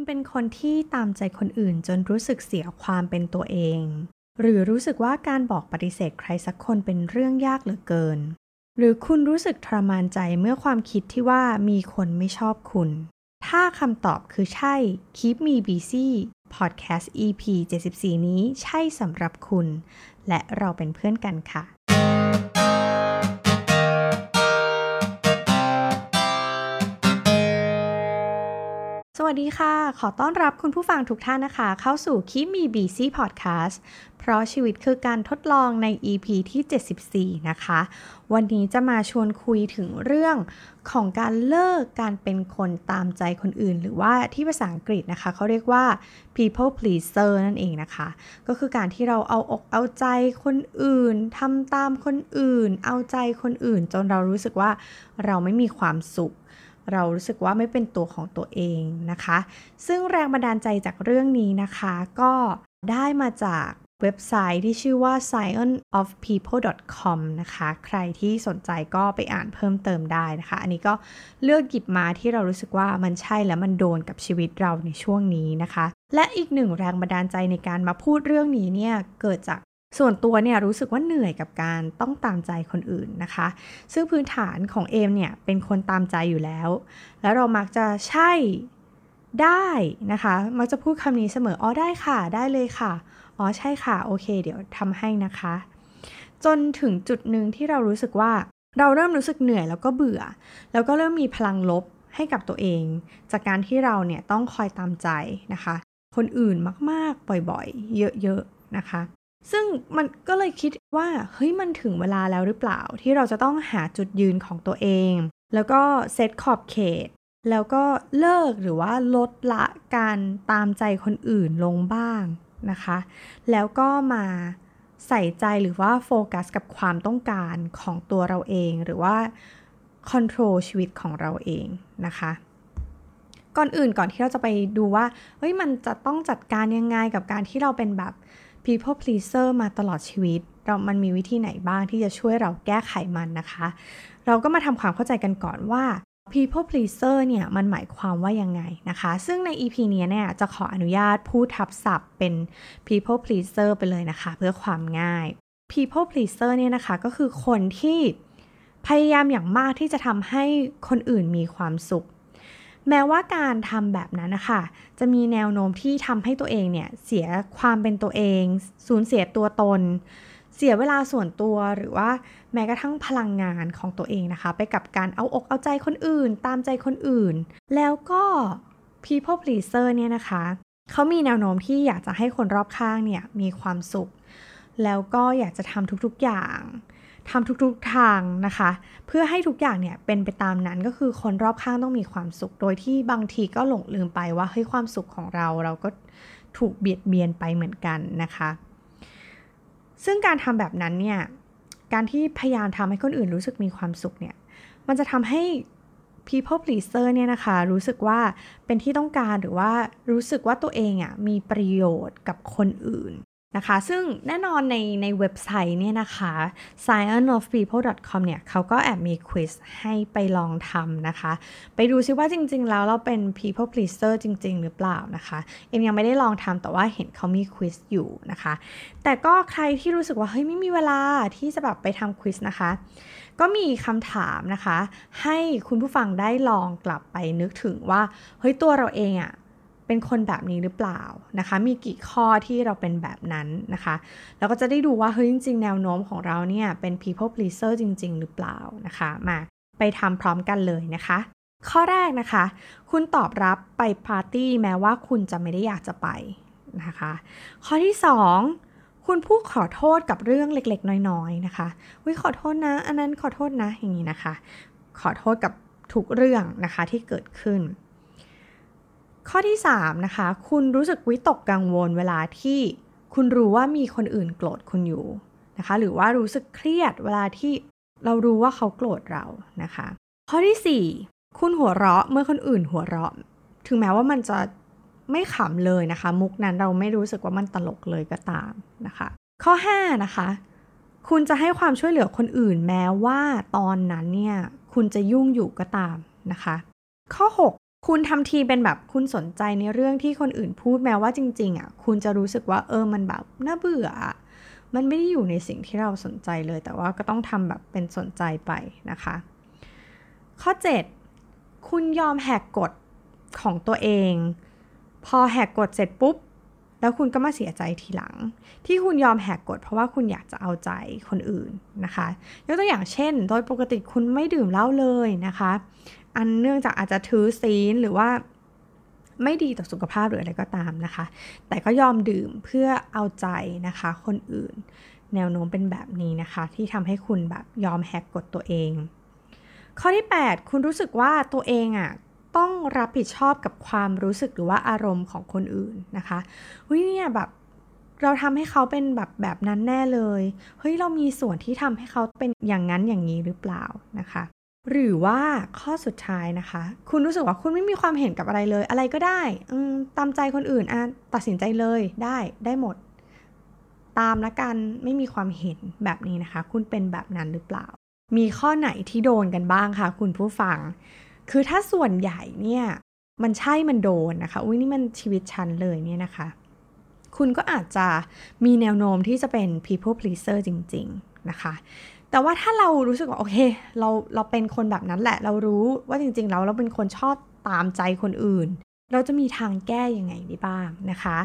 คุณเป็นคนที่ตามใจคนอื่นจนรู้สึกเสียความเป็นตัวเอง หรือรู้สึกว่าการบอกปฏิเสธใครสักคนเป็นเรื่องยากเหลือเกิน หรือคุณรู้สึกทรมานใจเมื่อความคิดที่ว่ามีคนไม่ชอบคุณ ถ้าคำตอบคือใช่ Keep Me Busy Podcast EP 74 นี้ใช่สำหรับคุณ และเราเป็นเพื่อนกันค่ะ วัสดีค่ะ ขอต้อนรับคุณผู้ฟังทุกท่านนะคะ เข้าสู่คิมีบีซีพอดแคสต์เพราะชีวิตคือการทดลองใน EP ที่ 74 นะคะ วันนี้จะมาชวนคุยถึงเรื่องของการเลิกการเป็นคนตามใจคนอื่น หรือว่าที่ภาษาอังกฤษนะคะ เขาเรียกว่า people pleaser นั่นเองนะคะ ก็คือการที่เราเอาอกเอาใจคนอื่นทำตามคนอื่น เอาใจคนอื่น จนเรารู้สึกว่าเราไม่มีความสุข เรารู้สึกว่าไม่เป็นตัวของตัวเองนะคะ ซึ่งแรงบันดาลใจจากเรื่องนี้นะคะ ก็ได้มาจากเว็บไซต์ที่ชื่อว่า scienceofpeople.com นะคะ ใครที่สนใจก็ไปอ่านเพิ่มเติมได้นะคะ อันนี้ก็เลือกหยิบมาที่เรารู้สึกว่ามันใช่และมันโดนกับชีวิตเราในช่วงนี้นะคะ และอีกหนึ่งแรงบันดาลใจในการมาพูดเรื่องนี้เนี่ย เกิดจาก ส่วนตัวเนี่ยรู้สึกว่าเหนื่อยกับการต้องตามใจคนอื่นนะคะ ซึ่งพื้นฐานของเอมเนี่ยเป็นคนตามใจอยู่แล้ว แล้วเรามักจะใช่ได้นะคะ มักจะพูดคำนี้เสมออ๋อได้ค่ะ ได้เลยค่ะอ๋อใช่ค่ะโอเค เดี๋ยวทำให้นะคะ จนถึงจุดหนึ่งที่เรารู้สึกว่าเราเริ่มรู้สึกเหนื่อยแล้วก็เบื่อ แล้วก็เริ่มมีพลังลบให้กับตัวเอง จากการที่เราเนี่ยต้องคอยตามใจนะคะ คนอื่นมากๆบ่อยๆ เยอะๆนะคะ ซึ่งมันก็เลยคิดว่าเฮ้ยมันถึงเวลาแล้วหรือเปล่า ที่เราจะต้องหาจุดยืนของตัวเอง แล้วก็เซตขอบเขต แล้วก็เลิกหรือว่าลดละการตามใจคนอื่นลงบ้างนะคะ แล้วก็มาใส่ใจหรือว่าโฟกัสกับความต้องการของตัวเราเอง หรือว่าคอนโทรลชีวิตของเราเองนะคะ ก่อนอื่นก่อนที่เราจะไปดูว่าเฮ้ยมันจะต้องจัดการยังไงกับการที่เราเป็นแบบ people pleaser มาตลอดชีวิต เรามันมีวิธีไหนบ้างที่จะช่วยเราแก้ไขมันนะคะ เราก็มาทำความเข้าใจกันก่อนว่า people pleaser เนี่ยมันหมายความว่ายังไงนะคะ ซึ่งใน EP นี้เนี่ยจะขออนุญาตพูดทับศัพท์เป็น people pleaser ไปเลยนะคะ เพื่อความง่าย people pleaser เนี่ยนะคะก็คือคนที่พยายามอย่างมากที่จะทำให้คนอื่นมีความสุข แม้ว่าการทำแบบนั้นนะคะจะมีแนวโน้มที่ทำให้ตัวเองเนี่ยเสียความเป็นตัวเอง สูญเสียตัวตน เสียเวลาส่วนตัวหรือว่าแม้กระทั่งพลังงานของตัวเองนะคะ ไปกับการเอาอกเอาใจคนอื่น ตามใจคนอื่น แล้วก็ people pleaser เนี่ยนะคะเขามีแนวโน้มที่อยากจะให้คนรอบข้างเนี่ยมีความสุข แล้วก็อยากจะทำทุกๆอย่าง ทำทุกๆทางนะคะ เพื่อให้ทุกอย่างเนี่ยเป็นไปตามนั้นก็คือคนรอบข้างต้องมีความสุข โดยที่บางทีก็หลงลืมไปว่าเฮ้ยความสุขของเราเราก็ถูกเบียดเบียนไปเหมือนกันนะคะ ซึ่งการทำแบบนั้นเนี่ยการที่พยายามทำให้คนอื่นรู้สึกมีความสุขเนี่ยมันจะทำให้ people pleaser เนี่ยนะคะ รู้สึกว่าเป็นที่ต้องการหรือว่ารู้สึกว่าตัวเองอะ่ะมีประโยชน์กับคนอื่น นะคะ ซึ่งแน่นอนในในเว็บไซต์เนี่ยนะคะ scienceofpeople.com เนี่ยเขาก็แอบมีควิสให้ไปลองทำนะคะ ไปดูซิว่าจริง ๆ แล้วเราเป็น people pleaser จริง ๆ หรือเปล่านะคะ เอ็มยังไม่ได้ลองทำแต่ว่าเห็นเขามีควิสอยู่นะคะ แต่ก็ใครที่รู้สึกว่า เฮ้ย ไม่มีเวลาที่จะแบบไปทำควิสนะคะ ก็มีคำถามนะคะ ให้คุณผู้ฟังได้ลองกลับไปนึกถึงว่า เฮ้ย ตัวเราเองอะ เป็นคนแบบนี้หรือเปล่านะคะ มีกี่ข้อที่เราเป็นแบบนั้นนะคะแล้วก็จะได้ดูว่าเฮ้ยจริง ๆ แนวโน้มของเราเนี่ยเป็น people pleaser จริง ๆ หรือเปล่านะคะ มาไปทำพร้อมกันเลยนะคะ ข้อแรกนะคะ คุณตอบรับไปปาร์ตี้แม้ว่าคุณจะไม่ได้อยากจะไปนะคะ ข้อที่ 2คุณพูดขอโทษกับเรื่องเล็กๆ น้อยๆ นะคะวิขอโทษนะ อันนั้นขอโทษนะ อย่างนี้นะคะ ขอโทษกับทุกเรื่องนะคะที่เกิดขึ้น ข้อที่ 3 นะคะ คุณรู้สึกวิตกกังวลเวลาที่คุณรู้ว่ามีคนอื่นโกรธคุณอยู่นะคะ หรือว่ารู้สึกเครียดเวลาที่เรารู้ว่าเขาโกรธเรานะคะ ข้อที่ 4 คุณหัวเราะเมื่อคนอื่นหัวเราะ ถึงแม้ว่ามันจะไม่ขำเลยนะคะ มุกนั้นเราไม่รู้สึกว่ามันตลกเลยก็ตามนะคะ ข้อ 5 นะคะ คุณจะให้ความช่วยเหลือคนอื่นแม้ว่าตอนนั้นเนี่ยคุณจะยุ่งอยู่ก็ตามนะคะ ข้อ6 คุณทำทีเป็นแบบคุณสนใจในเรื่องที่คนอื่นพูดแม้ว่าจริง ๆอะคุณจะรู้สึกว่าเออมันแบบน่าเบื่อ มันไม่ได้อยู่ในสิ่งที่เราสนใจเลย แต่ว่าก็ต้องทำแบบเป็นสนใจไปนะคะ ข้อ 7 คุณยอมแหกกฎของตัวเอง พอแหกกฎเสร็จปุ๊บ แล้วคุณก็มาเสียใจทีหลัง ที่คุณยอมแหกกฎเพราะว่าคุณอยากจะเอาใจคนอื่นนะคะ ยกตัวอย่างเช่น โดยปกติคุณไม่ดื่มเหล้าเลยนะคะ อันเนื่องจากอาจจะถือศีลหรือว่าไม่ดีต่อสุขภาพหรืออะไรก็ตามนะคะ แต่ก็ยอมดื่มเพื่อเอาใจนะคะ คนอื่น แนวโน้มเป็นแบบนี้นะคะ ที่ทำให้คุณแบบยอมแหกกฎตัวเอง ข้อที่ 8 คุณรู้สึกว่าตัวเองอะ่ะต้องรับผิดชอบกับความรู้สึกหรือว่าอารมณ์ของคนอื่นนะคะวิเนี่ยแบบเราทำให้เขาเป็นแบบแบบนั้นแน่เลย เฮ้ยเรามีส่วนที่ทำให้เขาเป็นอย่างนั้นอย่างนี้หรือเปล่านะคะ หรือว่าข้อสุดท้ายนะคะ คุณรู้สึกว่าคุณไม่มีความเห็นกับอะไรเลย อะไรก็ได้ตามใจคนอื่นอะตัดสินใจเลยได้ได้หมด ตามละกันไม่มีความเห็นแบบนี้นะคะ คุณเป็นแบบนั้นหรือเปล่า มีข้อไหนที่โดนกันบ้างคะคุณผู้ฟัง คือถ้าส่วนใหญ่เนี่ยมันใช่มันโดนนะคะ อุ้ยนี่มันชีวิตฉันเลยเนี่ยนะคะ คุณก็อาจจะมีแนวโน้มที่จะเป็น people pleaser จริง ๆ นะคะ แต่ว่าถ้าเรารู้สึกว่าโอเค เราเราเป็นคนแบบนั้นแหละ เรารู้ว่าจริงๆเราเราเป็นคนชอบตามใจคนอื่น เราจะมีทางแก้ยังไงได้บ้างนะคะ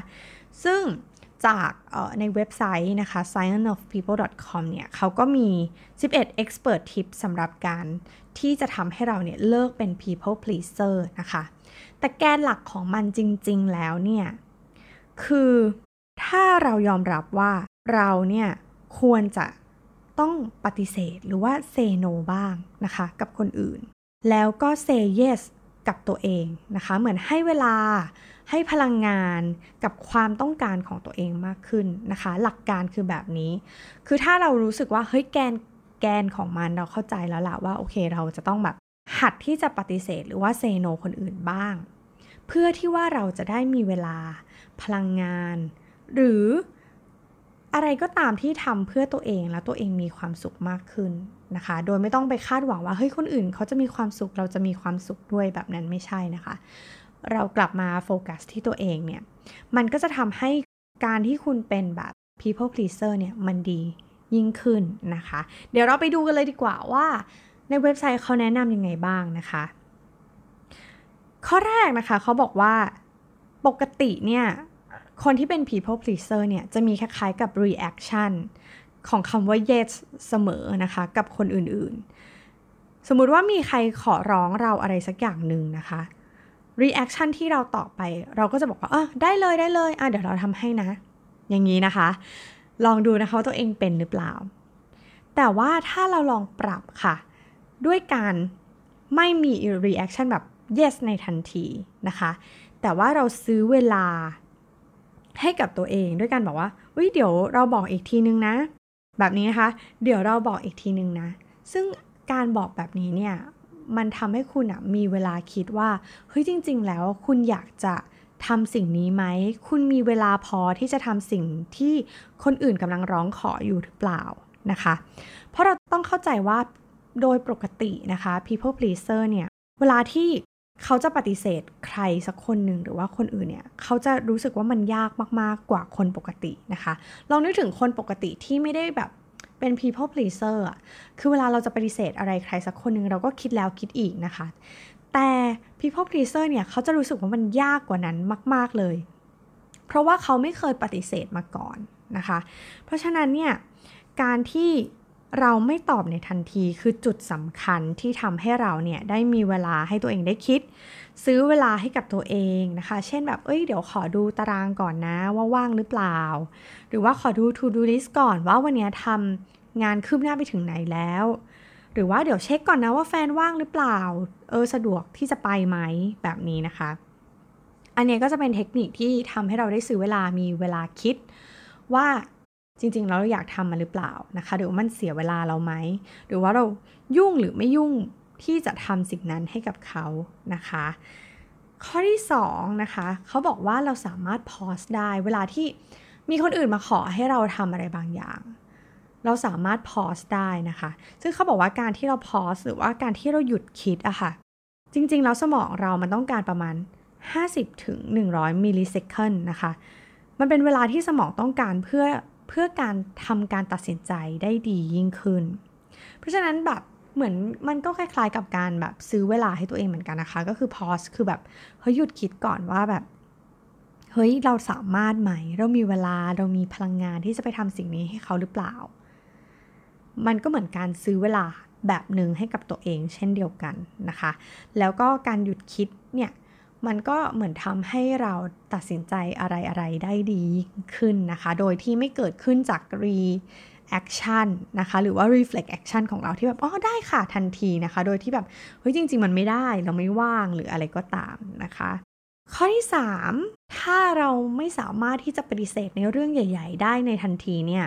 ซึ่งจากในเว็บไซต์นะคะ scienceofpeople.com เนี่ยเขาก็มี 11 expert tips สำหรับการที่จะทำให้เราเนี่ยเลิกเป็น people pleaser นะคะ แต่แกนหลักของมันจริง ๆ แล้วเนี่ย คือถ้าเรายอมรับว่าเราเนี่ยควรจะ ต้องปฏิเสธหรือว่าเซโนบ้างนะคะกับคนอื่น แล้วก็เซเยสกับตัวเองนะคะ เหมือนให้เวลาให้พลังงานกับความต้องการของตัวเองมากขึ้นนะคะ หลักการคือแบบนี้ คือถ้าเรารู้สึกว่าเฮ้ยแกนแกนของมันเราเข้าใจแล้วล่ะว่าโอเคเราจะต้องแบบหัดที่จะปฏิเสธหรือว่าเซโนคนอื่นบ้าง เพื่อที่ว่าเราจะได้มีเวลาพลังงาน หรือ อะไรก็ตามที่ทำเพื่อตัวเองแล้วตัวเองมีความสุขมากขึ้นนะคะ โดยไม่ต้องไปคาดหวังว่าเฮ้ยคนอื่นเขาจะมีความสุขเราจะมีความสุขด้วยแบบนั้นไม่ใช่นะคะ เรากลับมาโฟกัสที่ตัวเองเนี่ย มันก็จะทำให้การที่คุณเป็นแบบ people pleaser เนี่ยมันดียิ่งขึ้นนะคะ เดี๋ยวเราไปดูกันเลยดีกว่าว่า ในเว็บไซต์เขาแนะนำยังไงบ้างนะคะ ข้อแรกนะคะเขาบอกว่าปกติเนี่ย คนที่เป็น people pleaser เนี่ยจะมีคล้ายๆกับ reaction ของคำว่า yes เสมอนะคะ กับคนอื่นๆ สมมุติว่ามีใครขอร้องเราอะไรสักอย่างหนึ่งนะคะ reaction ที่เราตอบไป เราก็จะบอกว่าเออได้เลยได้เลยอะเดี๋ยวเราทำให้นะ อย่างนี้นะคะ ลองดูนะคะว่าตัวเองเป็นหรือเปล่า แต่ว่าถ้าเราลองปรับค่ะ ด้วยการไม่มี reaction แบบ yes ในทันทีนะคะ แต่ว่าเราซื้อเวลา ให้กับตัวเองด้วยการบอกว่าเฮ้ยเดี๋ยวเราบอกอีกทีนึงนะ แบบนี้นะคะ เดี๋ยวเราบอกอีกทีนึงนะ ซึ่งการบอกแบบนี้เนี่ยมันทำให้คุณมีเวลาคิดว่าเฮ้ยจริง ๆ แล้วคุณอยากจะทำสิ่งนี้ไหม คุณมีเวลาพอที่จะทำสิ่งที่คนอื่นกำลังร้องขออยู่หรือเปล่านะคะ เพราะเราต้องเข้าใจว่าโดยปกตินะคะ people pleaser เนี่ย เวลาที่ เขาจะปฏิเสธใครสักคนหนึ่งหรือว่าคนอื่นเนี่ยเขาจะรู้สึกว่ามันยากมากๆกว่าคนปกตินะคะ ลองนึกถึงคนปกติที่ไม่ได้แบบเป็น people pleaser อะคือเวลาเราจะปฏิเสธอะไรใครสักคนหนึ่งเราก็คิดแล้วคิดอีกนะคะ แต่ people pleaser เนี่ยเขาจะรู้สึกว่ามันยากกว่านั้นมาก ๆเลย เพราะว่าเขาไม่เคยปฏิเสธมาก่อนนะคะ เพราะฉะนั้นเนี่ยการที่ เราไม่ตอบในทันทีคือจุดสำคัญที่ทำให้เราเนี่ยได้มีเวลาให้ตัวเองได้คิด ซื้อเวลาให้กับตัวเองนะคะ เช่นแบบเอ้ยเดี๋ยวขอดูตารางก่อนนะว่าว่างหรือเปล่า หรือว่าขอดู to do list ก่อนว่าวันนี้ทำงานคืบหน้าไปถึงไหนแล้ว หรือว่าเดี๋ยวเช็คก่อนนะว่าแฟนว่างหรือเปล่า เออสะดวกที่จะไปไหมแบบนี้นะคะ อันนี้ก็จะเป็นเทคนิคที่ทำให้เราได้ซื้อเวลามีเวลาคิดว่า จริงๆเราอยากทำมันหรือเปล่านะคะหรือว่ามันเสียเวลาเราไหมหรือว่าเรายุ่งหรือไม่ยุ่งที่จะทำสิ่งนั้นให้กับเขานะคะ ข้อที่2นะคะเขาบอกว่าเราสามารถพอสได้เวลาที่มีคนอื่นมาขอให้เราทำอะไรบางอย่าง เราสามารถพอสได้นะคะ ซึ่งเขาบอกว่าการที่เราพอสหรือว่าการที่เราหยุดคิดอะคะ่ะ จริงๆ แล้วสมองเรามันต้องการประมาณ 50ถึง100มิลลิเซคันนะคะ มันเป็นเวลาที่สมองต้องการเพื่อ เพื่อการทำการตัดสินใจได้ดียิ่งขึ้น เพราะฉะนั้นแบบเหมือนมันก็คล้ายๆกับการแบบซื้อเวลาให้ตัวเองเหมือนกันนะคะ ก็คือ pause คือแบบเฮ้ยหยุดคิดก่อนว่าแบบเฮ้ยเราสามารถไหม เรามีเวลาเรามีพลังงานที่จะไปทำสิ่งนี้ให้เขาหรือเปล่า มันก็เหมือนการซื้อเวลาแบบหนึ่งให้กับตัวเองเช่นเดียวกันนะคะ แล้วก็การหยุดคิดเนี่ย มันก็เหมือนทำให้เราตัดสินใจอะไรๆได้ดีขึ้นนะคะ โดยที่ไม่เกิดขึ้นจาก reaction นะคะ หรือว่า reflect action ของเราที่แบบ อ๋อ ได้ค่ะทันทีนะคะ โดยที่แบบ เฮ้ย จริง ๆ มันไม่ได้เราไม่ว่างหรืออะไรก็ตามนะคะ ข้อที่ 3 ถ้าเราไม่สามารถที่จะปฏิเสธในเรื่องใหญ่ ๆ ได้ในทันทีเนี่ย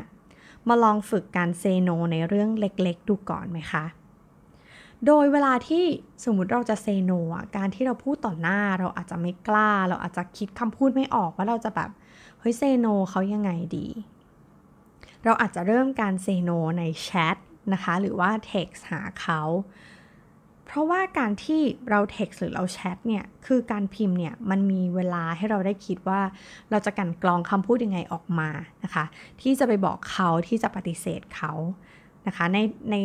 มาลองฝึกการเซโนในเรื่องเล็ก ๆ ดูก่อนไหมคะ โดยเวลาที่สมมติเราจะเซโนอะการที่เราพูดต่อหน้าเราอาจจะไม่กล้า เราอาจจะคิดคำพูดไม่ออกว่าเราจะแบบ เฮ้ยเซโนเขายังไงดี เราอาจจะเริ่มการเซโนในแชทนะคะ หรือว่า text หาเขาเพราะว่าการที่เรา text หรือเราแชทเนี่ย คือการพิมพ์เนี่ย มันมีเวลาให้เราได้คิดว่า เราจะกันกรองคำพูดยังไงออกมานะคะ ที่จะไปบอกเขาที่จะปฏิเสธเขานะคะ ในใน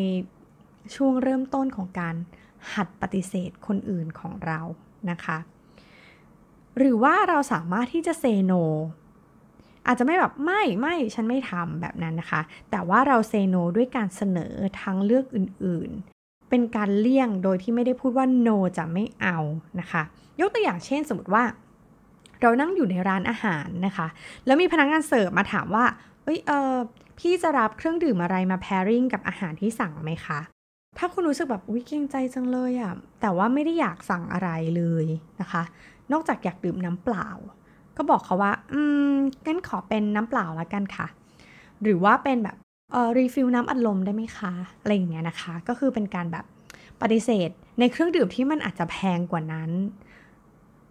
ช่วงเริ่มต้นของการหัดปฏิเสธคนอื่นของเรานะคะ หรือว่าเราสามารถที่จะเซโนอาจจะไม่แบบไม่ไม่ฉันไม่ทำแบบนั้นนะคะ แต่ว่าเราเซโนด้วยการเสนอทางเลือกอื่นๆ เป็นการเลี่ยงโดยที่ไม่ได้พูดว่า no จะไม่เอานะคะ ยกตัวอย่างเช่นสมมติว่า เรานั่งอยู่ในร้านอาหารนะคะ แล้วมีพนักงานเสิร์ฟมาถามว่าเอ้ยเออพี่จะรับเครื่องดื่มอะไรมา pairing กับอาหารที่สั่งไหมคะ ถ้าคุณรู้สึกแบบอุ้ยเกรงใจจังเลยอะ่ะแต่ว่าไม่ได้อยากสั่งอะไรเลยนะคะ นอกจากอยากดื่มน้ำเปล่า ก็บอกเขาว่า อืมงั้นขอเป็นน้ำเปล่าละกันค่ะ หรือว่าเป็นแบบเอ่อรีฟิลน้ำอัดลมได้ไหมคะอะไรอย่างเงี้ยนะคะ ก็คือเป็นการแบบปฏิเสธในเครื่องดื่มที่มันอาจจะแพงกว่านั้น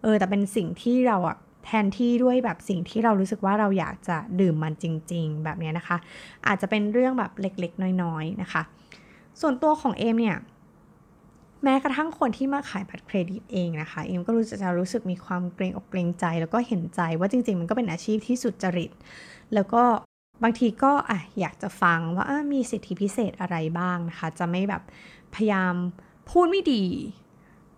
เออแต่เป็นสิ่งที่เราอะแทนที่ด้วยแบบสิ่งที่เรารู้สึกว่าเราอยากจะดื่มมันจริง ๆ แบบนี้นะคะ อาจจะเป็นเรื่องแบบเล็กๆ น้อย ๆ นะคะ ส่วนตัวของเอมเนี่ยแม้กระทั่งคนที่มาขายบัตรเครดิตเองนะคะ เอมก็รู้จะจะรู้สึกมีความเกรงอกเกรงใจ แล้วก็เห็นใจว่าจริง ๆ มันก็เป็นอาชีพที่สุดจริต แล้วก็บางทีก็อะอยากจะฟังว่ามีสิทธิพิเศษอะไรบ้างนะคะ จะไม่แบบพยายามพูดไม่ดี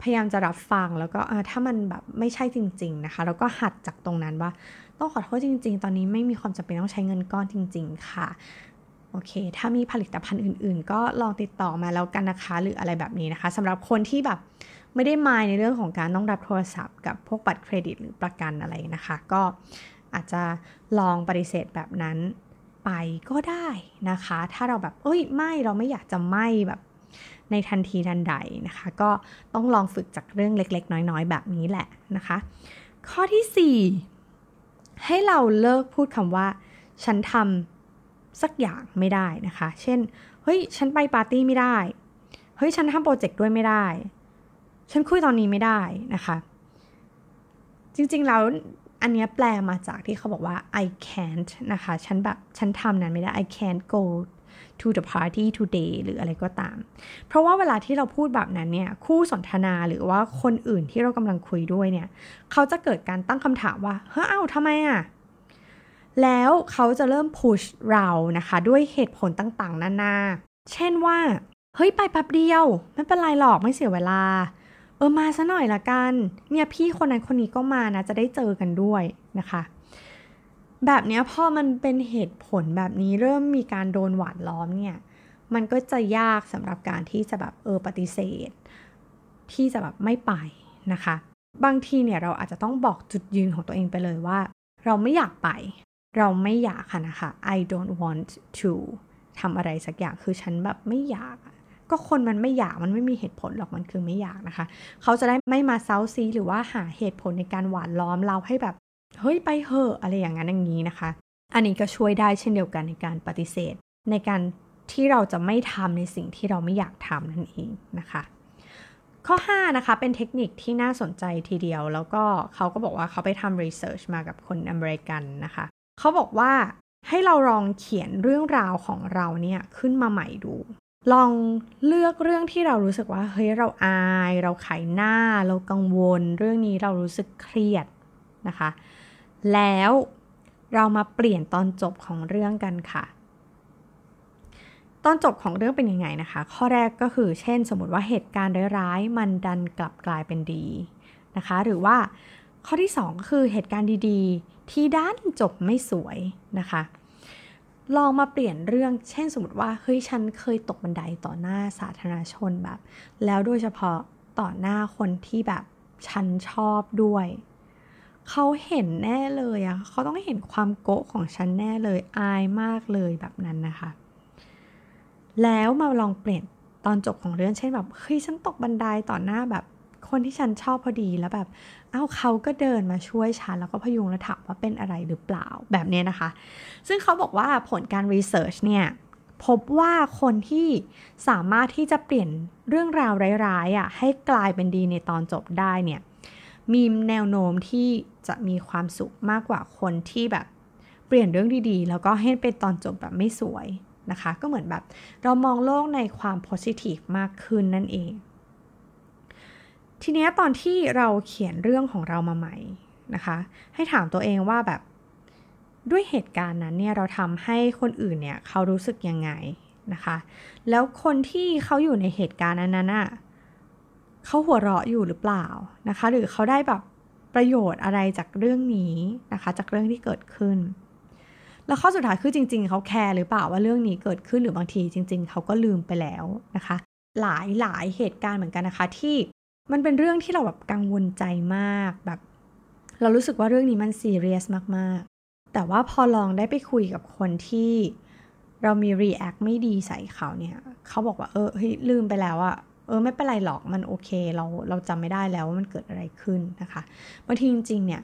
พยายามจะรับฟังแล้วก็ถ้ามันแบบไม่ใช่จริง ๆนะคะ แล้วก็หัดจากตรงนั้นว่า ต้องขอโทษจริง ๆ ตอนนี้ไม่มีความจำเป็นต้องใช้เงินก้อนจริง ๆ ค่ะ โอเค ถ้ามีผลิตภัณฑ์อื่น ๆ ก็ลองติดต่อมาแล้วกันนะคะ หรืออะไรแบบนี้นะคะสำหรับคนที่แบบไม่ได้มายในเรื่องของการต้องรับโทรศัพท์กับพวกบัตรเครดิตหรือประกันอะไรนะคะ ก็อาจจะลองปฏิเสธแบบนั้นไปก็ได้นะคะ ถ้าเราแบบเอ้ยไม่เราไม่อยากจะไม่แบบในทันทีทันใดนะคะ ก็ต้องลองฝึกจากเรื่องเล็ก ๆ น้อย ๆ แบบนี้แหละนะคะ ข้อที่ 4 ให้เราเลิกพูดคำว่า ฉันทำ สักอย่างไม่ได้นะคะ เช่น เฮ้ย ฉันไปปาร์ตี้ไม่ได้ เฮ้ย ฉันทำโปรเจกต์ด้วยไม่ได้ ฉันคุยตอนนี้ไม่ได้นะคะ จริงๆ แล้วอันนี้แปลมาจากที่เขาบอกว่า I can't นะคะ ฉันแบบ ฉันทำนั้นไม่ได้ I can't go to the party today หรืออะไรก็ตาม เพราะว่าเวลาที่เราพูดแบบนั้นเนี่ย คู่สนทนาหรือว่าคนอื่นที่เรากำลังคุยด้วยเนี่ย เขาจะเกิดการตั้งคำถามว่า เฮ้ย เอ้าทำไมอะ แล้วเขาจะเริ่มพุชเรานะคะ ด้วยเหตุผลต่างๆ นานา เช่นว่า เฮ้ยไปแป๊บเดียว ไม่เป็นไรหรอกไม่เสียเวลา เออมาซะหน่อยละกัน เนี่ยพี่คนนั้นคนนี้ก็มานะ จะได้เจอกันด้วยนะคะ แบบนี้พอมันเป็นเหตุผลแบบนี้เริ่มมีการโดนหวานล้อมเนี่ย มันก็จะยากสำหรับการที่จะแบบเออปฏิเสธ ที่จะแบบไม่ไปนะคะ บางทีเนี่ยเราอาจจะต้องบอกจุดยืนของตัวเองไปเลยว่า เราไม่อยากไป เราไม่อยากค่ะนะคะ I don't want to ทำอะไรสักอย่างคือฉันแบบไม่อยาก ก็คนมันไม่อยากมันไม่มีเหตุผลหรอกมันคือไม่อยากนะคะ เขาจะได้ไม่มาเซ้าซี้หรือว่าหาเหตุผลในการหว่านล้อมเราให้แบบเฮ้ยไปเหอะอะไรอย่างนั้นอย่างนี้นะคะ อันนี้ก็ช่วยได้เช่นเดียวกันในการปฏิเสธ ในการที่เราจะไม่ทำในสิ่งที่เราไม่อยากทำนั่นเองนะคะข้อ 5 นะคะ เป็นเทคนิคที่น่าสนใจทีเดียว แล้วก็เขาก็บอกว่าเขาไปทำ research มากับคนอเมริกันนะคะ เขาบอกว่าให้เราลองเขียนเรื่องราวของเราเนี่ยขึ้นมาใหม่ดู ลองเลือกเรื่องที่เรารู้สึกว่าเฮ้ยเราอาย เราขายหน้า เรากังวล เรื่องนี้เรารู้สึกเครียดนะคะ แล้วเรามาเปลี่ยนตอนจบของเรื่องกันค่ะ ตอนจบของเรื่องเป็นยังไงนะคะ ข้อแรกก็คือเช่น สมมติว่าเหตุการณ์ร้ายๆมันดันกลับกลายเป็นดีนะคะ หรือว่า ข้อที่2ก็คือเหตุการณ์ดีๆ ที่ด้านจบไม่สวยนะคะ ลองมาเปลี่ยนเรื่อง เช่นสมมติว่าเฮ้ยฉันเคยตกบันไดต่อหน้าสาธารณชนแบบ แล้วโดยเฉพาะต่อหน้าคนที่แบบฉันชอบด้วย เขาเห็นแน่เลยอะเขาต้องเห็นความโกะของฉันแน่เลยอายมากเลยแบบนั้นนะคะ แล้วมาลองเปลี่ยนตอนจบของเรื่องเช่นแบบเฮ้ยฉันตกบันไดต่อหน้าแบบคนที่ฉันชอบพอดีแล้วแบบ อ้าเขาก็เดินมาช่วยฉันแล้วก็พยุงและถามว่าเป็นอะไรหรือเปล่าแบบนี้นะคะ ซึ่งเขาบอกว่าผลการรีเสิร์ชเนี่ยพบว่าคนที่สามารถที่จะเปลี่ยนเรื่องราวร้ายๆอะให้กลายเป็นดีในตอนจบได้เนี่ยมีแนวโน้มที่จะมีความสุขมากกว่าคนที่แบบเปลี่ยนเรื่องดีๆ แล้วก็ให้เป็นตอนจบแบบไม่สวยนะคะ ก็เหมือนแบบเรามองโลกในความโพสิทีฟมากขึ้นนั่นเอง ทีนี้ตอนที่เราเขียนเรื่องของเรามาใหม่นะคะ ให้ถามตัวเองว่าแบบด้วยเหตุการณ์นั้นเนี่ยเราทำให้คนอื่นเนี่ยเขารู้สึกยังไงนะคะ แล้วคนที่เขาอยู่ในเหตุการณ์นั้นน่ะเขาหัวเราะอยู่หรือเปล่านะคะ หรือเขาได้แบบประโยชน์อะไรจากเรื่องนี้นะคะ จากเรื่องที่เกิดขึ้น แล้วข้อสุดท้ายคือจริง ๆเขา care หรือเปล่าว่าเรื่องนี้เกิดขึ้นหรือบางทีจริง ๆเขาก็ลืมไปแล้วนะคะ หลายหลายเหตุการณ์เหมือนกันนะคะที่ มันเป็นเรื่องที่เราแบบกังวลใจมากแบบ เรารู้สึกว่าเรื่องนี้มันซีเรียสมากๆ แต่ว่าพอลองได้ไปคุยกับคนที่เรามี react ไม่ดีใส่เขาเนี่ยเขาบอกว่าเออเฮ้ยลืมไปแล้วอะเออไม่เป็นไรหรอกมันโอเคเราเราจำไม่ได้แล้วว่ามันเกิดอะไรขึ้นนะคะบางทีจริงๆเนี่ย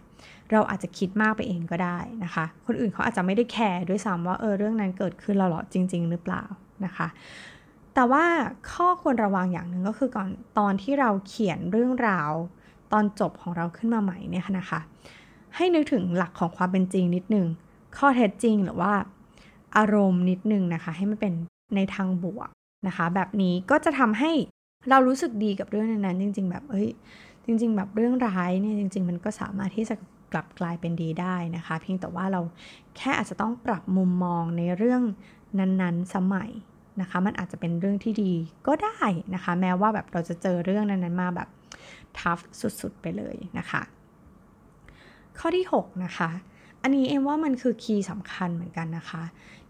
เราอาจจะคิดมากไปเองก็ได้นะคะ คนอื่นเขาอาจจะไม่ได้แคร์ด้วยซ้ำว่าเออเรื่องนั้นเกิดขึ้นเราหรอจริง ๆ หรือเปล่านะคะ แต่ว่าข้อควรระวังอย่างหนึ่งก็คือก่อนตอนที่เราเขียนเรื่องราว ตอนจบของเราขึ้นมาใหม่เนี่ยนะคะ ให้นึกถึงหลักของความเป็นจริงนิดนึง ข้อเท็จจริงหรือว่าอารมณ์นิดนึงนะคะ ให้มันเป็นในทางบวกนะคะ แบบนี้ก็จะทำให้เรารู้สึกดีกับเรื่องนั้นจริง ๆ แบบเอ้ยจริง ๆ แบบเรื่องร้ายเนี่ยจริง ๆ มันก็สามารถที่จะกลับกลายเป็นดีได้นะคะ เพียงแต่ว่าเราแค่อาจจะต้องปรับมุมมองในเรื่องนั้นๆ สมัย นะคะ มันอาจจะเป็นเรื่องที่ดีก็ได้นะคะ แม้ว่าแบบเราจะเจอเรื่องนั้นๆมาแบบทัฟสุดๆไปเลยนะคะ ข้อที่ 6 นะคะ อันนี้เอ็มว่ามันคือคีย์สำคัญเหมือนกันนะคะ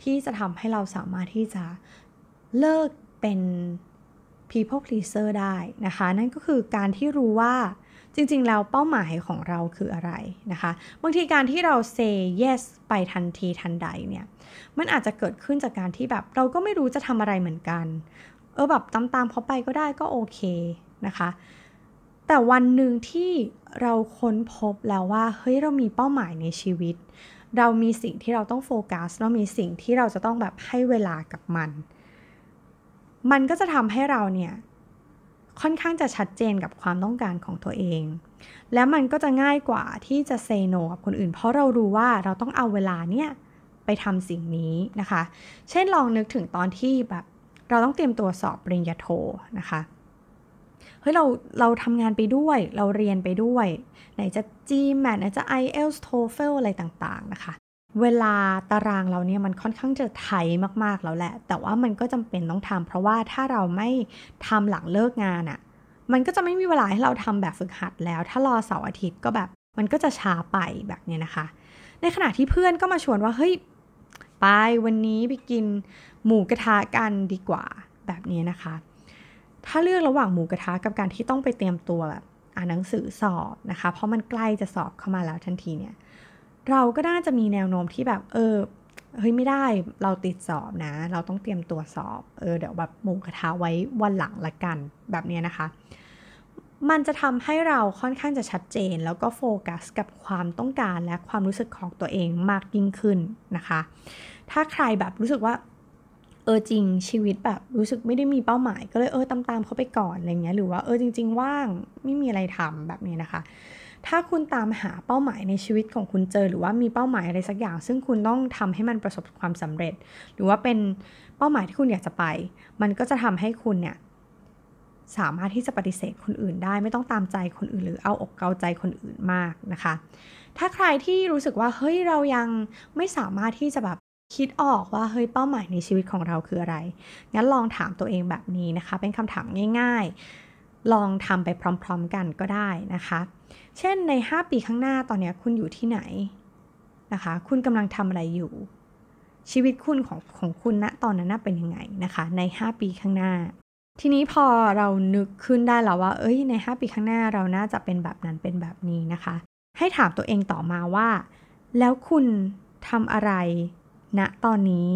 ที่จะทำให้เราสามารถที่จะเลิกเป็น people pleaser ได้นะคะ นั่นก็คือการที่รู้ว่าจริงๆ แล้วเป้าหมายของเราคืออะไรนะคะ บางทีการที่เรา say yes ไปทันทีทันใดเนี่ย มันอาจจะเกิดขึ้นจากการที่แบบ เราก็ไม่รู้จะทำอะไรเหมือนกัน เออแบบตามๆเขาไปก็ได้ก็โอเคนะคะ แต่วันหนึ่งที่เราค้นพบแล้วว่า เฮ้ยเรามีเป้าหมายในชีวิต เรามีสิ่งที่เราต้องโฟกัส เรามีสิ่งที่เราจะต้องแบบให้เวลากับมัน มันก็จะทำให้เราเนี่ยค่อนข้างจะชัดเจนกับความต้องการของตัวเอง แล้วมันก็จะง่ายกว่าที่จะเซโนกับคนอื่น เพราะเรารู้ว่าเราต้องเอาเวลาเนี่ย ไปทำสิ่งนี้นะคะ เช่นลองนึกถึงตอนที่แบบเราต้องเตรียมตัวสอบปริญญาโทนะคะเฮ้ยเราเราทำงานไปด้วยเราเรียนไปด้วย ไหนจะ GMAT ไหนจะ IELTS TOEFL อะไรต่างๆนะคะ เวลาตารางเราเนี่ยมันค่อนข้างจะไทยมากๆแล้วแหละ แต่ว่ามันก็จำเป็นต้องทำเพราะว่าถ้าเราไม่ทำหลังเลิกงานอะ่ะมันก็จะไม่มีเวลาให้เราทำแบบฝึกหัดแล้ว ถ้ารอเสาร์อาทิตย์ก็แบบมันก็จะช้าไปแบบนี้นะคะ ในขณะที่เพื่อนก็มาชวนว่าเฮ้ย ไปวันนี้ไปกินหมูกระทะกันดีกว่าแบบนี้นะคะ ถ้าเลือกระหว่างหมูกระทะกับการที่ต้องไปเตรียมตัวแบบอ่านหนังสือสอบนะคะ เพราะมันใกล้จะสอบเข้ามาแล้วทันทีเนี่ยเราก็น่าจะมีแนวโน้มที่แบบเออเฮ้ยไม่ได้เราติดสอบนะ เราต้องเตรียมตัวสอบ เออเดี๋ยวแบบหมูกระทะไว้วันหลังละกันแบบนี้นะคะ มันจะทำให้เราค่อนข้างจะชัดเจน แล้วก็โฟกัสกับความต้องการและความรู้สึกของตัวเองมากยิ่งขึ้นนะคะ ถ้าใครแบบรู้สึกว่าเออจริงชีวิตแบบรู้สึกไม่ได้มีเป้าหมาย ก็เลยเออตามๆเขาไปก่อนอะไรเงี้ยหรือว่าเออจริง ๆ ว่างไม่มีอะไรทำแบบนี้นะคะ ถ้าคุณตามหาเป้าหมายในชีวิตของคุณเจอ หรือว่ามีเป้าหมายอะไรสักอย่าง ซึ่งคุณต้องทำให้มันประสบความสำเร็จ หรือว่าเป็นเป้าหมายที่คุณอยากจะไป มันก็จะทำให้คุณเนี่ย สามารถที่จะปฏิเสธคนอื่นได้ไม่ต้องตามใจคนอื่น หรือเอาอกเกาใจคนอื่นมากนะคะ ถ้าใครที่รู้สึกว่าเฮ้ยเรายังไม่สามารถที่จะแบบคิดออกว่าเฮ้ยเป้าหมายในชีวิตของเราคืออะไร งั้นลองถามตัวเองแบบนี้นะคะ เป็นคำถามง่าย ๆ ลองทำไปพร้อมๆกันก็ได้นะคะ เช่นใน 5 ปีข้างหน้าตอนนี้คุณอยู่ที่ไหนนะคะ คุณกำลังทำอะไรอยู่ ชีวิตคุณของของคุณณนะตอนนั้นเป็นยังไงนะคะ ใน 5 ปีข้างหน้า ทีนี้พอเรานึกขึ้นได้แล้วว่า เอ้ย ใน 5 ปีข้างหน้าเราน่าจะเป็นแบบนั้นเป็นแบบนี้นะคะ ให้ถามตัวเองต่อมาว่า แล้วคุณทำอะไรณตอนนี้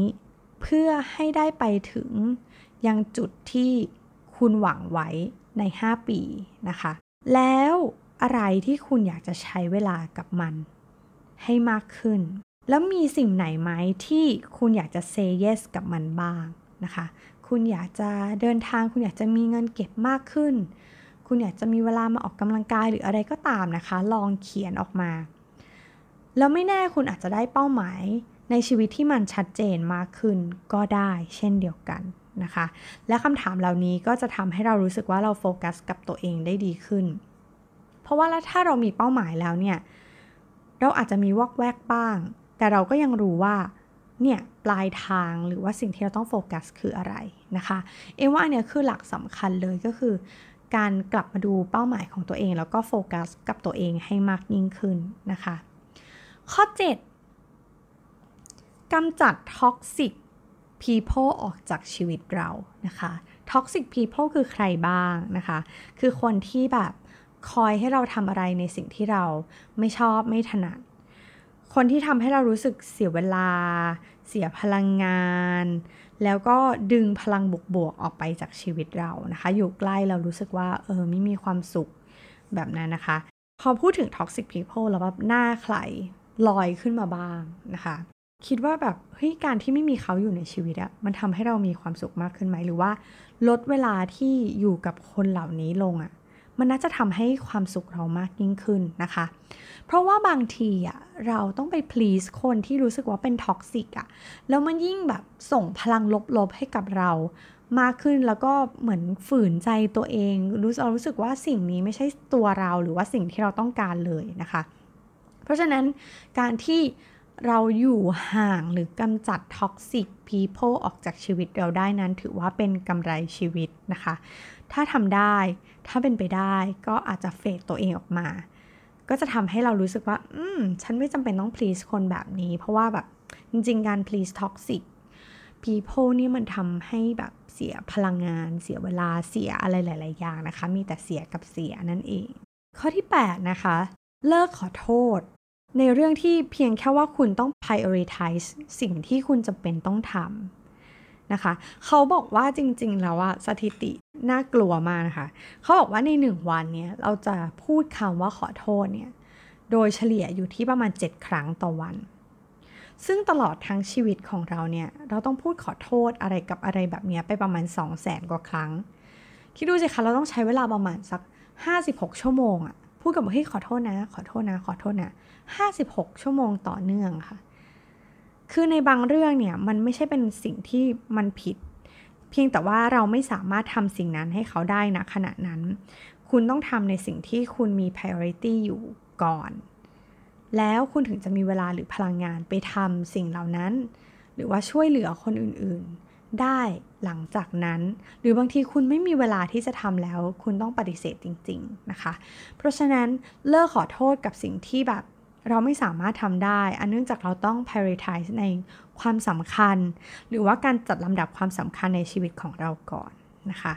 เพื่อให้ได้ไปถึงยังจุดที่คุณหวังไว้ใน 5 ปีนะคะ แล้วอะไรที่คุณอยากจะใช้เวลากับมัน ให้มากขึ้น แล้วมีสิ่งไหนไหมที่คุณอยากจะ say yes กับมันบ้างนะคะ คุณอยากจะเดินทาง คุณอยากจะมีเงินเก็บมากขึ้น คุณอยากจะมีเวลามาออกกำลังกายหรืออะไรก็ตามนะคะ ลองเขียนออกมา แล้วไม่แน่คุณอาจจะได้เป้าหมายในชีวิตที่มันชัดเจนมากขึ้นก็ได้เช่นเดียวกันนะคะ และคำถามเหล่านี้ก็จะทำให้เรารู้สึกว่าเราโฟกัสกับตัวเองได้ดีขึ้น เพราะว่าถ้าเรามีเป้าหมายแล้วเนี่ย เราอาจจะมีวอกแวกบ้าง แต่เราก็ยังรู้ว่า เนี่ย ปลายทางหรือว่าสิ่งที่เราต้องโฟกัสคืออะไรนะคะ เอ็มว่าอันนี้คือหลักสำคัญเลยก็คือ การกลับมาดูเป้าหมายของตัวเอง แล้วก็โฟกัสกับตัวเองให้มากยิ่งขึ้นนะคะ ข้อ 7กำจัด toxic people ออกจากชีวิตเรานะคะ toxic people คือใครบ้างนะคะ คือคนที่แบบคอยให้เราทำอะไรในสิ่งที่เราไม่ชอบไม่ถนัด คนที่ทำให้เรารู้สึกเสียเวลา เสียพลังงาน แล้วก็ดึงพลังบวกๆออกไปจากชีวิตเรานะคะ อยู่ใกล้เรารู้สึกว่าเออไม่มีความสุขแบบนั้นนะคะ พอพูดถึง toxic people แล้วแบบหน้าใครลอยขึ้นมาบ้างนะคะ คิดว่าแบบเฮ้ยการที่ไม่มีเขาอยู่ในชีวิตอะมันทำให้เรามีความสุขมากขึ้นไหมหรือว่า ลดเวลาที่อยู่กับคนเหล่านี้ลงอะ มันน่าจะทำให้ความสุขเรามากยิ่งขึ้นนะคะ เพราะว่าบางทีอะเราต้องไป please คนที่รู้สึกว่าเป็น toxic อะแล้วมันยิ่งแบบส่งพลังลบๆให้กับเรามากขึ้นแล้วก็เหมือนฝืนใจตัวเองรู้เรารู้สึกว่าสิ่งนี้ไม่ใช่ตัวเราหรือว่าสิ่งที่เราต้องการเลยนะคะ เพราะฉะนั้นการที่เราอยู่ห่างหรือกำจัด toxic people ออกจากชีวิตเราได้นั้นถือว่าเป็นกำไรชีวิตนะคะ ถ้าทำได้ ถ้าเป็นไปได้ก็อาจจะ fade ตัวเองออกมา ก็จะทำให้เรารู้สึกว่า อืม ฉันไม่จำเป็นต้อง please คนแบบนี้ เพราะว่าแบบจริงๆ การ please toxic people นี่มันทำให้แบบเสียพลังงาน เสียเวลาเสียอะไรหลาย ๆ อย่างนะคะ มีแต่เสียกับเสียนั่นเอง ข้อที่ 8 นะคะ เลิกขอโทษ ในเรื่องที่เพียงแค่ว่าคุณต้อง prioritize สิ่งที่คุณจำเป็นต้องทำนะคะ เขาบอกว่าจริง ๆ แล้วอะสถิติ น่ากลัวมากนะคะเขาบอกว่าในหนึ่งวันเนี่ยเราจะพูดคำว่าขอโทษเนี่ยโดยเฉลี่ยอยู่ที่ประมาณ 7 ครั้งต่อวัน ซึ่งตลอดทั้งชีวิตของเราเนี่ยเราต้องพูดขอโทษอะไรกับอะไรแบบนี้ไปประมาณ 2 0 0แสนกว่าครั้ง คิดดูสิคะเราต้องใช้เวลาประมาณสัก 56 ชั่วโมงอะพูดกับเฮ้ยขอโทษนะ ขอโทษนะ ขอโทษนะ 56 ชั่วโมงต่อเนื่องค่ะ คือในบางเรื่องเนี่ยมันไม่ใช่เป็นสิ่งที่มันผิด พียงแต่ว่าเราไม่สามารถทำสิ่งนั้นให้เขาได้นะขณะนั้น คุณต้องทำในสิ่งที่คุณมี priority อยู่ก่อน แล้วคุณถึงจะมีเวลาหรือพลังงานไปทำสิ่งเหล่านั้น หรือว่าช่วยเหลือคนอื่นๆ ได้หลังจากนั้น หรือบางทีคุณไม่มีเวลาที่จะทำแล้ว คุณต้องปฏิเสธจริง ๆ นะคะ เพราะฉะนั้นเลิกขอโทษกับสิ่งที่แบบ เราไม่สามารถทำได้ อันเนื่องจากเราต้อง prioritize ในความสำคัญ หรือว่าการจัดลำดับความสำคัญในชีวิตของเราก่อนนะคะ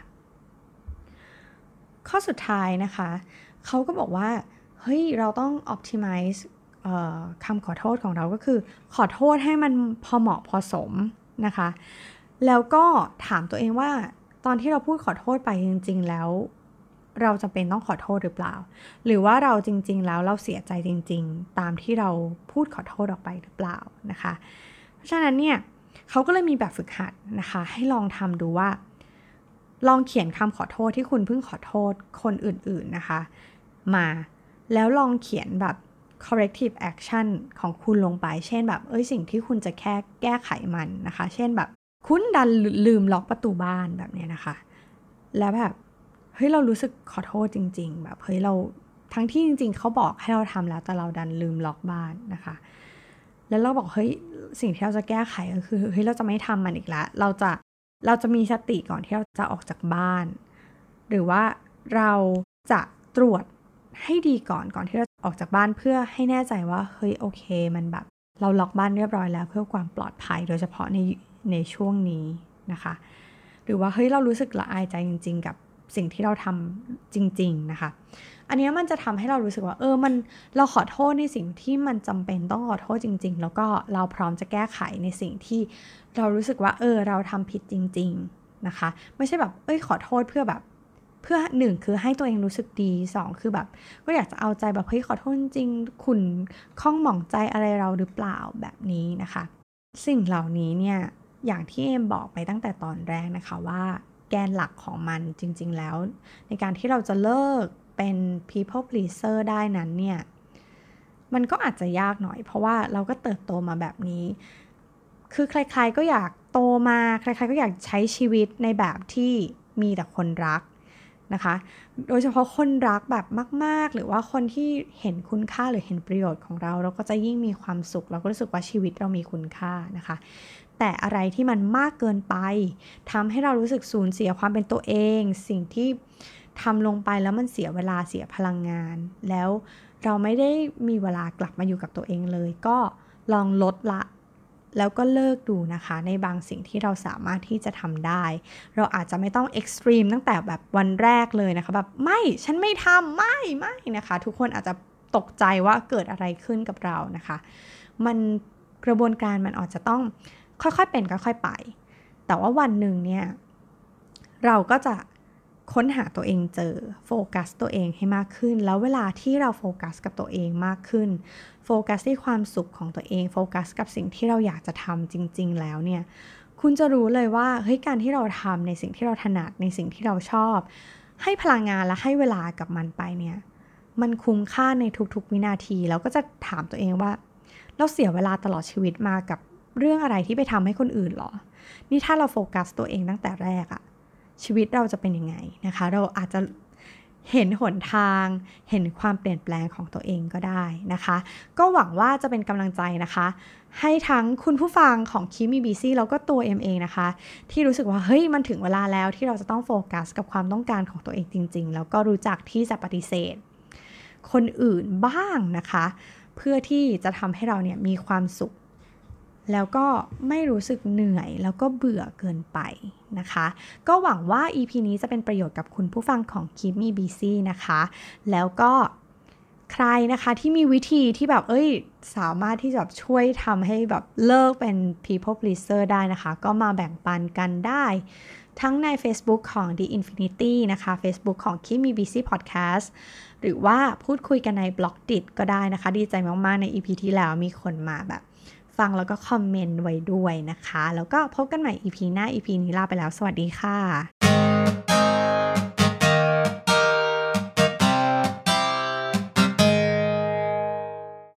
ข้อสุดท้ายนะคะเขาก็บอกว่า เฮ้ย เราต้อง optimize คำขอโทษของเราก็คือ ขอโทษให้มันพอเหมาะพอสมนะคะ แล้วก็ถามตัวเองว่าตอนที่เราพูดขอโทษไปจริง ๆ แล้ว เราจะเป็นต้องขอโทษหรือเปล่า หรือว่าเราจริง ๆ แล้วเราเสียใจจริง ๆ ตามที่เราพูดขอโทษออกไปหรือเปล่านะคะ เพราะฉะนั้นเนี่ยเขาก็เลยมีแบบฝึกหัดนะคะ ให้ลองทำดูว่า ลองเขียนคำขอโทษที่คุณเพิ่งขอโทษคนอื่น ๆนะคะ มาแล้วลองเขียนแบบ corrective action ของคุณลงไป เช่นแบบ เอ้ย สิ่งที่คุณจะแค่แก้ไขมันนะคะ เช่นแบบ คุณดันลืมล็อกประตูบ้านแบบนี้นะคะ แล้วแบบ เฮ้ยเรารู้สึกขอโทษจริง ๆ แบบเฮ้ยเราทั้งที่จริง ๆเขาบอกให้เราทำแล้วแต่เราดันลืมล็อกบ้านนะคะ แล้วเราบอกเฮ้ยสิ่งที่เราจะแก้ไขก็คือเฮ้ยเราจะไม่ทำมันอีกแล้วเราจะเราจะมีสติก่อนที่เราจะออกจากบ้าน หรือว่าเราจะตรวจให้ดีก่อนก่อนที่เราออกจากบ้านเพื่อให้แน่ใจว่าเฮ้ยโอเค มันแบบ เราล็อกบ้านเรียบร้อยแล้ว เพื่อความปลอดภัยโดยเฉพาะในในช่วงนี้นะคะ หรือว่าเฮ้ยเรารู้สึกละอายใจจริง ๆ กับ สิ่งที่เราทำจริง ๆ นะคะ อันนี้มันจะทำให้เรารู้สึกว่า เออ มันเราขอโทษในสิ่งที่มันจำเป็นต้องขอโทษจริง ๆ แล้วก็เราพร้อมจะแก้ไขในสิ่งที่เรารู้สึกว่า เออ เราทำผิดจริง ๆ นะคะ ไม่ใช่แบบ เอ้ย ขอโทษเพื่อแบบเพื่อหนึ่งคือให้ตัวเองรู้สึกดีสองคือแบบ ก็อยากจะเอาใจแบบเฮ้ยขอโทษจริง คุณข้องหมองใจอะไรเราหรือเปล่าแบบนี้นะคะ สิ่งเหล่านี้เนี่ยอย่างที่เอมบอกไปตั้งแต่ตอนแรกนะคะว่า แกนหลักของมันจริง ๆ แล้ว ในการที่เราจะเลิกเป็น people pleaser ได้นั้นเนี่ย มันก็อาจจะยากหน่อย เพราะว่าเราก็เติบโตมาแบบนี้ คือใครๆก็อยากโตมาใครๆก็อยากใช้ชีวิตในแบบที่มีแต่คนรักนะคะ โดยเฉพาะคนรักแบบมาก ๆ หรือว่าคนที่เห็นคุณค่าหรือเห็นประโยชน์ของเรา เราก็จะยิ่งมีความสุข เราก็รู้สึกว่าชีวิตเรามีคุณค่านะคะ แต่อะไรที่มันมากเกินไปทำให้เรารู้สึกสูญเสียความเป็นตัวเอง สิ่งที่ทำลงไปแล้วมันเสียเวลาเสียพลังงาน แล้วเราไม่ได้มีเวลากลับมาอยู่กับตัวเองเลย ก็ลองลดละ แล้วก็เลิกดูนะคะ ในบางสิ่งที่เราสามารถที่จะทำได้ เราอาจจะไม่ต้องเอ็กซ์ตรีมตั้งแต่แบบวันแรกเลยนะคะ แบบไม่ฉันไม่ทำไม่ไม่นะคะ ทุกคนอาจจะตกใจว่าเกิดอะไรขึ้นกับเรานะคะ มันกระบวนการมันอาจจะต้อง ค่อยๆเป็นค่อยๆไป แต่ว่าวันหนึ่งเนี่ยเราก็จะค้นหาตัวเองเจอโฟกัสตัวเองให้มากขึ้น แล้วเวลาที่เราโฟกัสกับตัวเองมากขึ้น โฟกัสที่ความสุขของตัวเองโฟกัสกับสิ่งที่เราอยากจะทำจริง ๆ แล้วเนี่ยคุณจะรู้เลยว่าเฮ้ยการที่เราทำในสิ่งที่เราถนัดในสิ่งที่เราชอบ ให้พลังงานและให้เวลากับมันไปเนี่ยมันคุ้มค่าในทุกๆวินาที แล้วก็จะถามตัวเองว่า เราเสียเวลาตลอดชีวิตมากับ เรื่องอะไรที่ไปทำให้คนอื่นหรอ นี่ถ้าเราโฟกัสตัวเองตั้งแต่แรกอะชีวิตเราจะเป็นยังไงนะคะ เราอาจจะเห็นหนทาง เห็นความเปลี่ยนแปลงของตัวเองก็ได้นะคะ ก็หวังว่าจะเป็นกำลังใจนะคะ ให้ทั้งคุณผู้ฟังของคิมีบีซีแล้วก็ตัวเอ็มเองนะคะ ที่รู้สึกว่าเฮ้ยมันถึงเวลาแล้วที่เราจะต้องโฟกัสกับความต้องการของตัวเองจริง ๆ แล้วก็รู้จักที่จะปฏิเสธ คนอื่นบ้างนะคะ เพื่อที่จะทำให้เราเนี่ยมีความสุข แล้วก็ไม่รู้สึกเหนื่อยแล้วก็เบื่อเกินไปนะคะ ก็หวังว่า EP นี้จะเป็นประโยชน์กับคุณผู้ฟังของ Keep Me Busy นะคะ แล้วก็ใครนะคะที่มีวิธีที่แบบเอ้ยสามารถที่จะแบบช่วยทำให้แบบเลิกเป็น people pleaser ได้นะคะ ก็มาแบ่งปันกันได้ ทั้งใน Facebook ของ The Infinity นะคะ Facebook ของ Keep Me Busy Podcast หรือว่าพูดคุยกันในบล็อกดิก็ได้นะคะ ดีใจมาก ๆ ใน EP ที่แล้วมีคนมาแบบ ฟังแล้วก็คอมเมนต์ไว้ด้วยนะคะ แล้วก็พบกันใหม่ EP หน้า EP นี้ลาไปแล้ว สวัสดีค่ะ